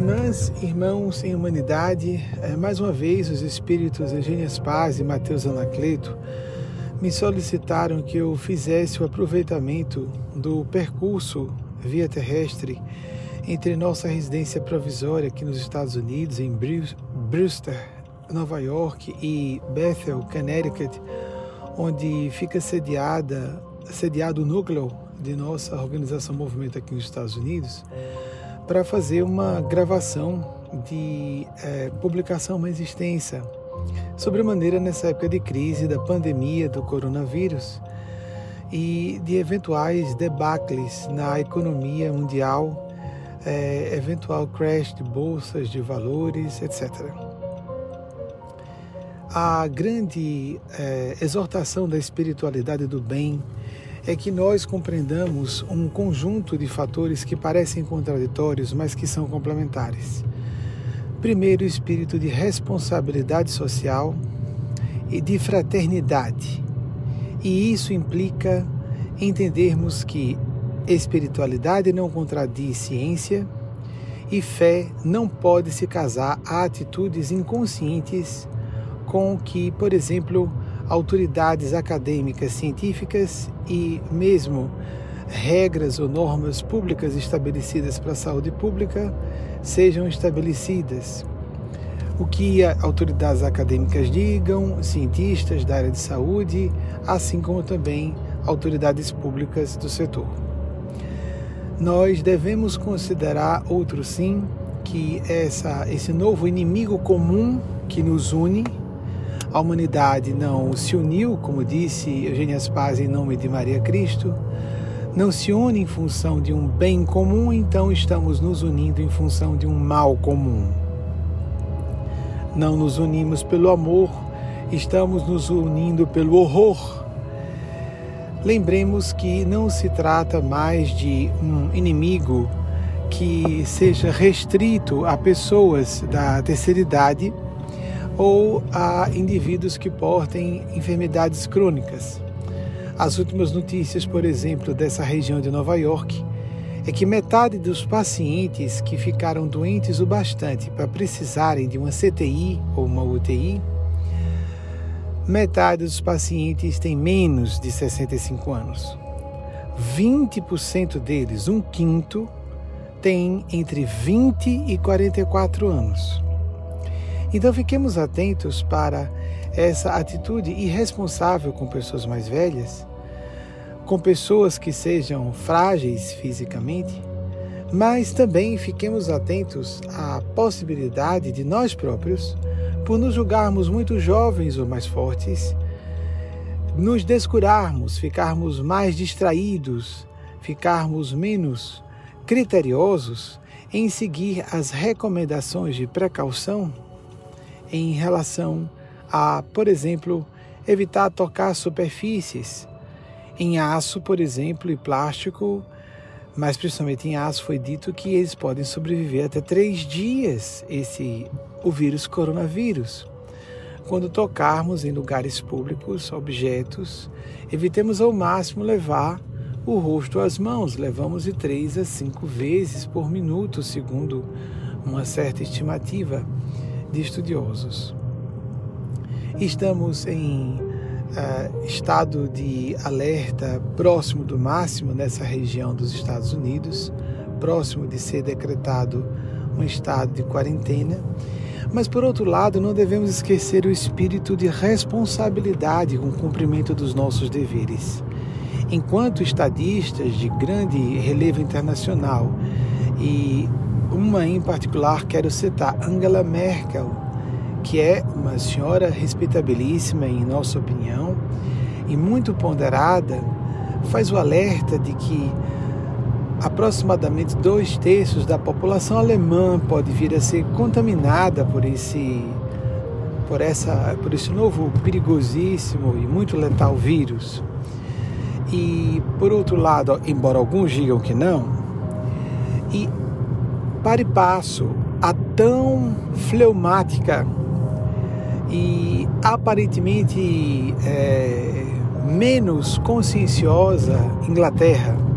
Irmãs, irmãos em humanidade, é, mais uma vez os espíritos Eugênias Paz e Mateus Anacleto me solicitaram que eu fizesse o aproveitamento do percurso via terrestre entre nossa residência provisória aqui nos Estados Unidos, em Brewster, Nova York, e Bethel, Connecticut, onde fica sediada, sediado o núcleo de nossa organização Movimento aqui nos Estados Unidos para fazer uma gravação de é, publicação mais extensa sobre a maneira nessa época de crise da pandemia do coronavírus e de eventuais debacles na economia mundial, é, eventual crash de bolsas de valores, etc. A grande é, exortação da espiritualidade do bem é que nós compreendamos um conjunto de fatores que parecem contraditórios, mas que são complementares. Primeiro, o espírito de responsabilidade social e de fraternidade. E isso implica entendermos que espiritualidade não contradiz ciência e fé não pode se casar a atitudes inconscientes com que, por exemplo, autoridades acadêmicas, científicas e mesmo regras ou normas públicas estabelecidas para a saúde pública sejam estabelecidas. O que autoridades acadêmicas digam, cientistas da área de saúde, assim como também autoridades públicas do setor. Nós devemos considerar outro sim que essa, esse novo inimigo comum que nos une a humanidade não se uniu, como disse Eugênia Spaz em nome de Maria Cristo, não se une em função de um bem comum, então estamos nos unindo em função de um mal comum. Não nos unimos pelo amor, estamos nos unindo pelo horror. Lembremos que não se trata mais de um inimigo que seja restrito a pessoas da terceira idade ou a indivíduos que portem enfermidades crônicas. As últimas notícias, por exemplo, dessa região de Nova York, é que metade dos pacientes que ficaram doentes o bastante para precisarem de uma CTI ou uma UTI, metade dos pacientes tem menos de 65 anos. 20% deles, um quinto, tem entre 20 e 44 anos. Então fiquemos atentos para essa atitude irresponsável com pessoas mais velhas, com pessoas que sejam frágeis fisicamente, mas também fiquemos atentos à possibilidade de nós próprios, por nos julgarmos muito jovens ou mais fortes, nos descurarmos, ficarmos mais distraídos, ficarmos menos criteriosos em seguir as recomendações de precaução em relação a, por exemplo, evitar tocar superfícies. Em aço, por exemplo, e plástico, mas principalmente em aço, foi dito que eles podem sobreviver até três dias, esse, o vírus coronavírus. Quando tocarmos em lugares públicos, objetos, evitemos ao máximo levar o rosto às mãos. Levamos de três a cinco vezes por minuto, segundo uma certa estimativa de estudiosos. Estamos em uh, estado de alerta próximo do máximo nessa região dos Estados Unidos, próximo de ser decretado um estado de quarentena. Mas, por outro lado, não devemos esquecer o espírito de responsabilidade com o cumprimento dos nossos deveres. Enquanto estadistas de grande relevo internacional e uma em particular quero citar, Angela Merkel, que é uma senhora respeitabilíssima em nossa opinião e muito ponderada, faz o alerta de que aproximadamente dois terços da população alemã pode vir a ser contaminada por esse por essa por esse novo perigosíssimo e muito letal vírus. E por outro lado, embora alguns digam que não, e para e passo, a tão fleumática e aparentemente é, menos conscienciosa Inglaterra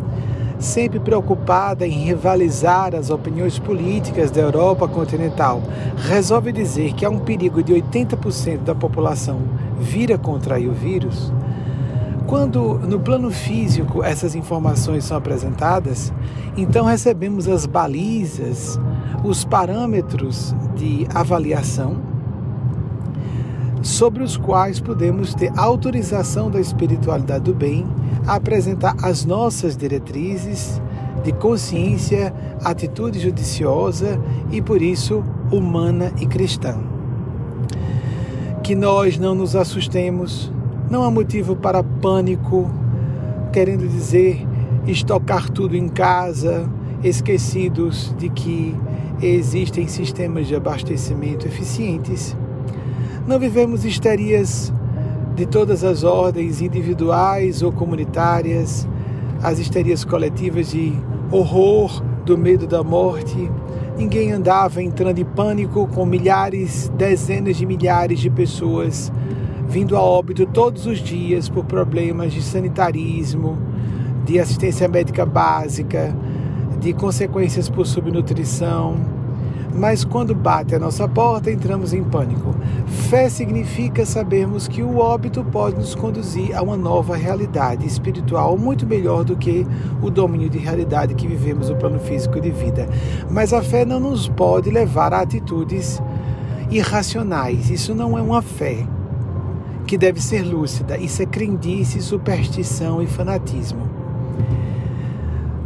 sempre preocupada em rivalizar as opiniões políticas da Europa continental, resolve dizer que há um perigo de 80% da população vir a contrair o vírus, quando no plano físico essas informações são apresentadas, então recebemos as balizas, os parâmetros de avaliação sobre os quais podemos ter autorização da espiritualidade do bem a apresentar as nossas diretrizes de consciência, atitude judiciosa e por isso humana e cristã. Que nós não nos assustemos, não há motivo para pânico, querendo dizer estocar tudo em casa, esquecidos de que existem sistemas de abastecimento eficientes. Não vivemos histerias de todas as ordens, individuais ou comunitárias, as histerias coletivas de horror, do medo da morte. Ninguém andava entrando em pânico com milhares, dezenas de milhares de pessoas vindo a óbito todos os dias por problemas de sanitarismo, de assistência médica básica, de consequências por subnutrição. Mas quando bate a nossa porta, entramos em pânico. Fé significa sabermos que o óbito pode nos conduzir a uma nova realidade espiritual muito melhor do que o domínio de realidade que vivemos no plano físico de vida. Mas a fé não nos pode levar a atitudes irracionais. Isso não é uma fé que deve ser lúcida. Isso é crendice, superstição e fanatismo.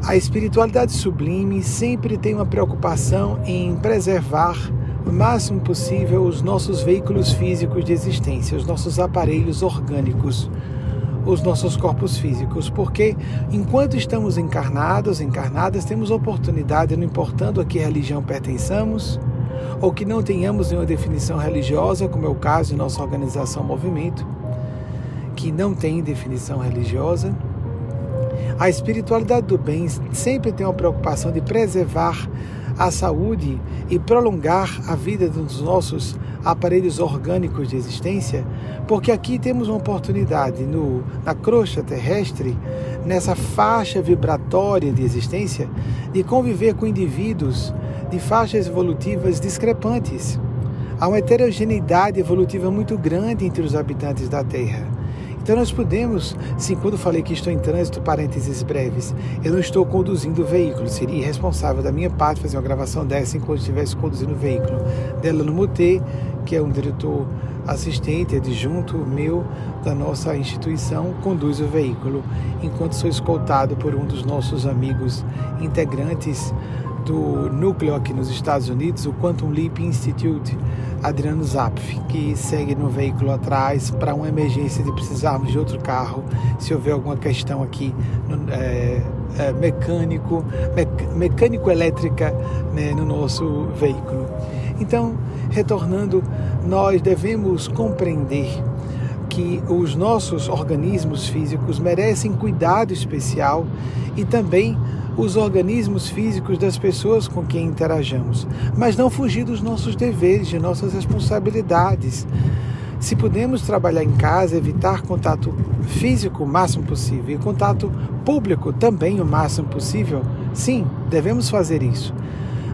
A espiritualidade sublime sempre tem uma preocupação em preservar o máximo possível os nossos veículos físicos de existência, os nossos aparelhos orgânicos, os nossos corpos físicos, porque enquanto estamos encarnados, encarnadas, temos oportunidade, não importando a que religião pertençamos, ou que não tenhamos nenhuma definição religiosa, como é o caso de nossa organização Movimento, que não tem definição religiosa. A espiritualidade do bem sempre tem uma preocupação de preservar a saúde e prolongar a vida dos nossos aparelhos orgânicos de existência, porque aqui temos uma oportunidade no, na crosta terrestre, nessa faixa vibratória de existência, de conviver com indivíduos de faixas evolutivas discrepantes. Há uma heterogeneidade evolutiva muito grande entre os habitantes da Terra. Então nós podemos, sim, quando falei que estou em trânsito, parênteses breves, eu não estou conduzindo o veículo, seria irresponsável da minha parte fazer uma gravação dessa enquanto estivesse conduzindo o veículo. Delano Mutê, que é um diretor assistente, adjunto meu da nossa instituição, conduz o veículo, enquanto sou escoltado por um dos nossos amigos integrantes do núcleo aqui nos Estados Unidos, o Quantum Leap Institute, Adriano Zapf, que segue no veículo atrás para uma emergência de precisarmos de outro carro, se houver alguma questão aqui no, é, é, mecânico, mecânico elétrica né, no nosso veículo. Então, retornando, nós devemos compreender que os nossos organismos físicos merecem cuidado especial e também os organismos físicos das pessoas com quem interajamos, mas não fugir dos nossos deveres, de nossas responsabilidades. Se podemos trabalhar em casa, evitar contato físico o máximo possível e contato público também o máximo possível, sim, devemos fazer isso.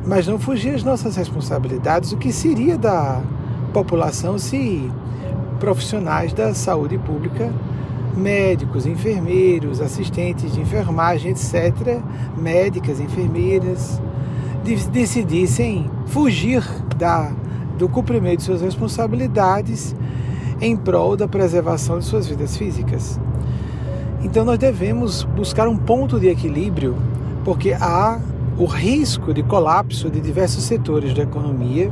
Mas não fugir às nossas responsabilidades, o que seria da população se profissionais da saúde pública médicos, enfermeiros, assistentes de enfermagem, etc., médicas, enfermeiras, decidissem fugir da, do cumprimento de suas responsabilidades em prol da preservação de suas vidas físicas. Então nós devemos buscar um ponto de equilíbrio, porque há o risco de colapso de diversos setores da economia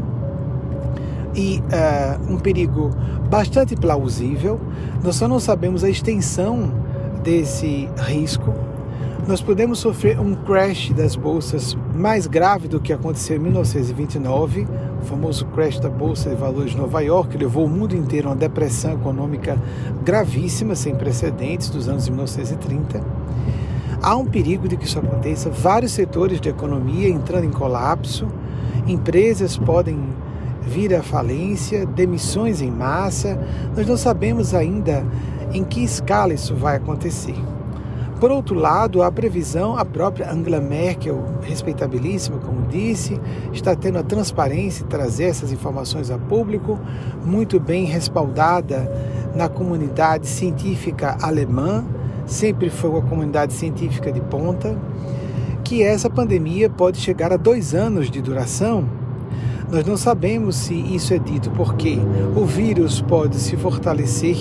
e uh, um perigo bastante plausível. Nós só não sabemos a extensão desse risco. Nós podemos sofrer um crash das bolsas mais grave do que aconteceu em 1929, o famoso crash da Bolsa de Valores de Nova York, que levou o mundo inteiro a uma depressão econômica gravíssima, sem precedentes, dos anos de 1930. Há um perigo de que isso aconteça, vários setores da economia entrando em colapso, empresas podem vir falência, demissões em massa. Nós não sabemos ainda em que escala isso vai acontecer. Por outro lado, a previsão, a própria Angela Merkel, respeitabilíssima, como disse, está tendo a transparência e trazer essas informações a público, muito bem respaldada na comunidade científica alemã, sempre foi uma comunidade científica de ponta, que essa pandemia pode chegar a dois anos de duração. Nós não sabemos se isso é dito porque o vírus pode se fortalecer.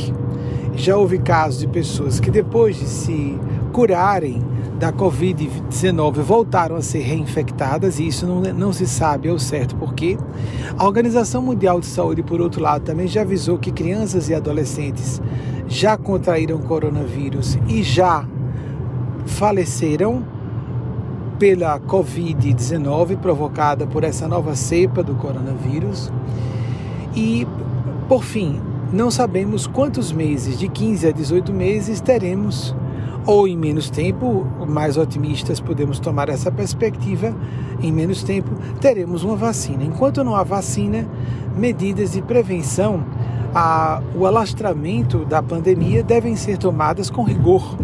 Já houve casos de pessoas que, depois de se curarem da Covid-19 voltaram a ser reinfectadas e isso não, não se sabe ao certo porque a Organização Mundial de Saúde, por outro lado, também já avisou que crianças e adolescentes já contraíram coronavírus e já faleceram pela Covid-19 provocada por essa nova cepa do coronavírus. E, por fim, não sabemos quantos meses, de 15 a 18 meses, teremos ou em menos tempo, mais otimistas podemos tomar essa perspectiva, em menos tempo teremos uma vacina. Enquanto não há vacina, medidas de prevenção, a, o alastramento da pandemia devem ser tomadas com rigor.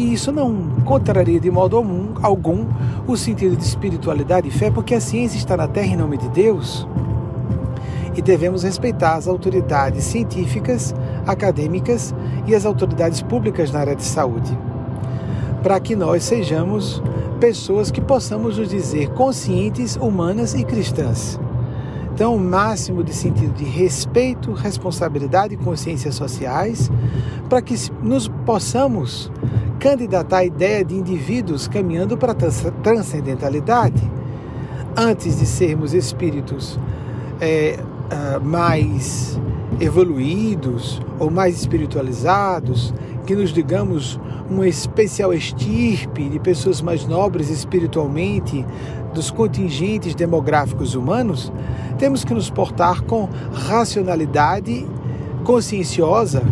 E isso não contraria de modo algum, o sentido de espiritualidade e fé, porque a ciência está na Terra em nome de Deus e devemos respeitar as autoridades científicas, acadêmicas e as autoridades públicas na área de saúde para que nós sejamos pessoas que possamos nos dizer conscientes, humanas e cristãs. Então, o máximo de sentido de respeito, responsabilidade e consciência sociais, para que nos possamos candidatar à ideia de indivíduos caminhando para a transcendentalidade. Antes de sermos espíritos é, uh, mais evoluídos ou mais espiritualizados, que nos digamos uma especial estirpe de pessoas mais nobres espiritualmente dos contingentes demográficos humanos, temos que nos portar com racionalidade conscienciosa,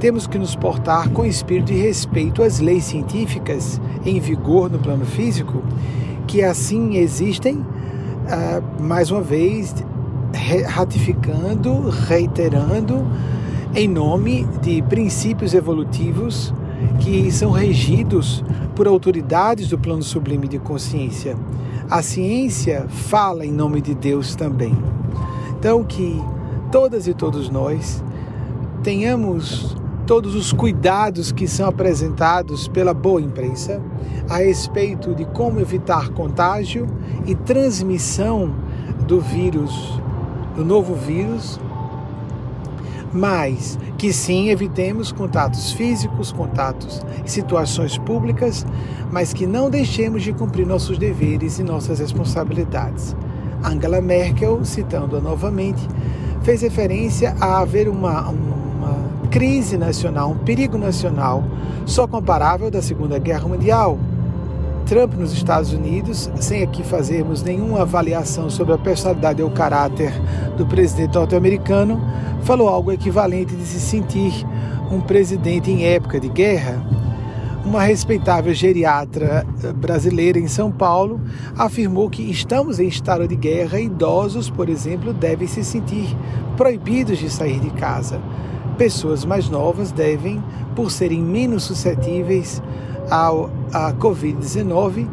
temos que nos portar com espírito de respeito às leis científicas em vigor no plano físico, que assim existem, uh, mais uma vez, ratificando, reiterando, em nome de princípios evolutivos que são regidos por autoridades do plano sublime de consciência. A ciência fala em nome de Deus também. Então, que todas e todos nós tenhamos todos os cuidados que são apresentados pela boa imprensa a respeito de como evitar contágio e transmissão do vírus, do novo vírus, mas que sim evitemos contatos físicos, contatos e situações públicas, mas que não deixemos de cumprir nossos deveres e nossas responsabilidades. Angela Merkel, citando-a novamente, fez referência a haver uma, uma crise nacional, um perigo nacional, só comparável da Segunda Guerra Mundial, Trump nos Estados Unidos, sem aqui fazermos nenhuma avaliação sobre a personalidade ou caráter do presidente norte-americano, falou algo equivalente de se sentir um presidente em época de guerra. Uma respeitável geriatra eh, brasileira em São Paulo afirmou que estamos em estado de guerra e idosos, por exemplo, devem se sentir proibidos de sair de casa. Pessoas mais novas devem, por serem menos suscetíveis ao, à Covid-19,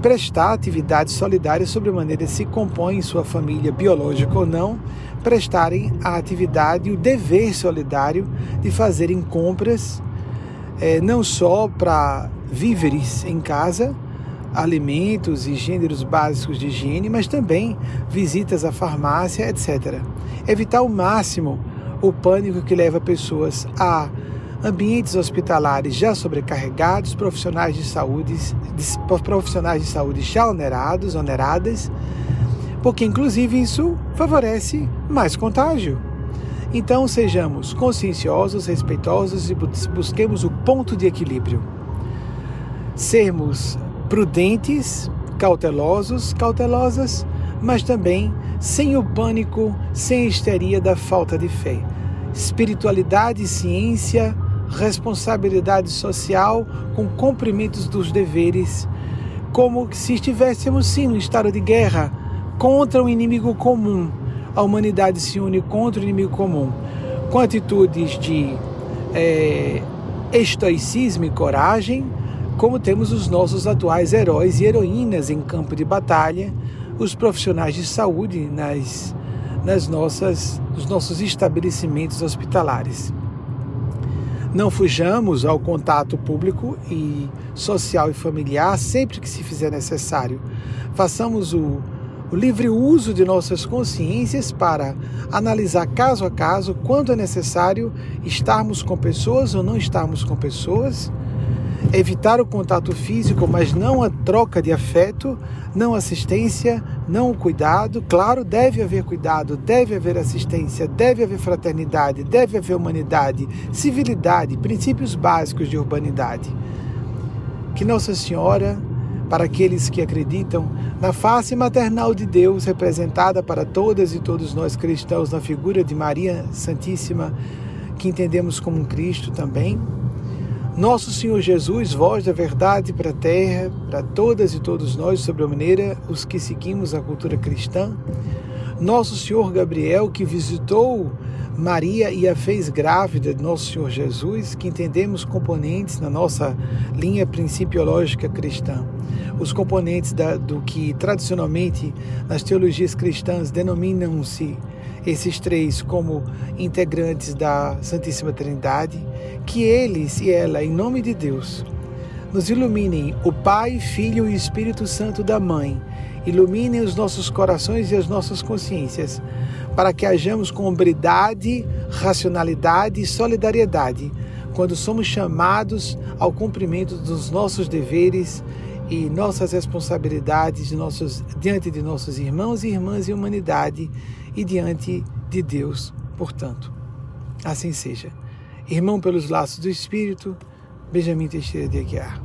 prestar atividades solidárias sobre a maneira se compõe em sua família biológica ou não, prestarem a atividade e o dever solidário de fazerem compras é, não só para víveres em casa, alimentos e gêneros básicos de higiene, mas também visitas à farmácia, etc. Evitar ao máximo o pânico que leva pessoas a ambientes hospitalares já sobrecarregados, profissionais de saúde, profissionais de saúde já onerados, oneradas, porque inclusive isso favorece mais contágio. Então sejamos conscienciosos, respeitosos e busquemos o ponto de equilíbrio. Sermos prudentes, cautelosos, cautelosas, mas também sem o pânico, sem a histeria da falta de fé. Espiritualidade e ciência responsabilidade social com cumprimentos dos deveres, como se estivéssemos sim no estado de guerra contra um inimigo comum. A humanidade se une contra o inimigo comum, com atitudes de é, estoicismo e coragem, como temos os nossos atuais heróis e heroínas em campo de batalha, os profissionais de saúde nas, nas nossas, nos nossos estabelecimentos hospitalares. Não fujamos ao contato público e social e familiar sempre que se fizer necessário. Façamos o, o livre uso de nossas consciências para analisar caso a caso quando é necessário estarmos com pessoas ou não estarmos com pessoas evitar o contato físico, mas não a troca de afeto, não assistência, não o cuidado. Claro, deve haver cuidado, deve haver assistência, deve haver fraternidade, deve haver humanidade, civilidade, princípios básicos de urbanidade. Que Nossa Senhora, para aqueles que acreditam na face maternal de Deus, representada para todas e todos nós cristãos na figura de Maria Santíssima, que entendemos como um Cristo também, nosso Senhor Jesus, voz da verdade para a terra, para todas e todos nós, sobre a maneira os que seguimos a cultura cristã. Nosso Senhor Gabriel, que visitou Maria e a fez grávida de Nosso Senhor Jesus, que entendemos componentes na nossa linha principiológica cristã. Os componentes da, do que tradicionalmente nas teologias cristãs denominam-se esses três como integrantes da Santíssima Trindade, que eles e ela, em nome de Deus, nos iluminem o Pai, Filho e Espírito Santo da Mãe, iluminem os nossos corações e as nossas consciências, para que hajamos com hombridade, racionalidade e solidariedade quando somos chamados ao cumprimento dos nossos deveres e nossas responsabilidades de nossos, diante de nossos irmãos e irmãs e humanidade e diante de Deus, portanto. Assim seja. Irmão pelos laços do Espírito, Benjamin Teixeira de Aguiar.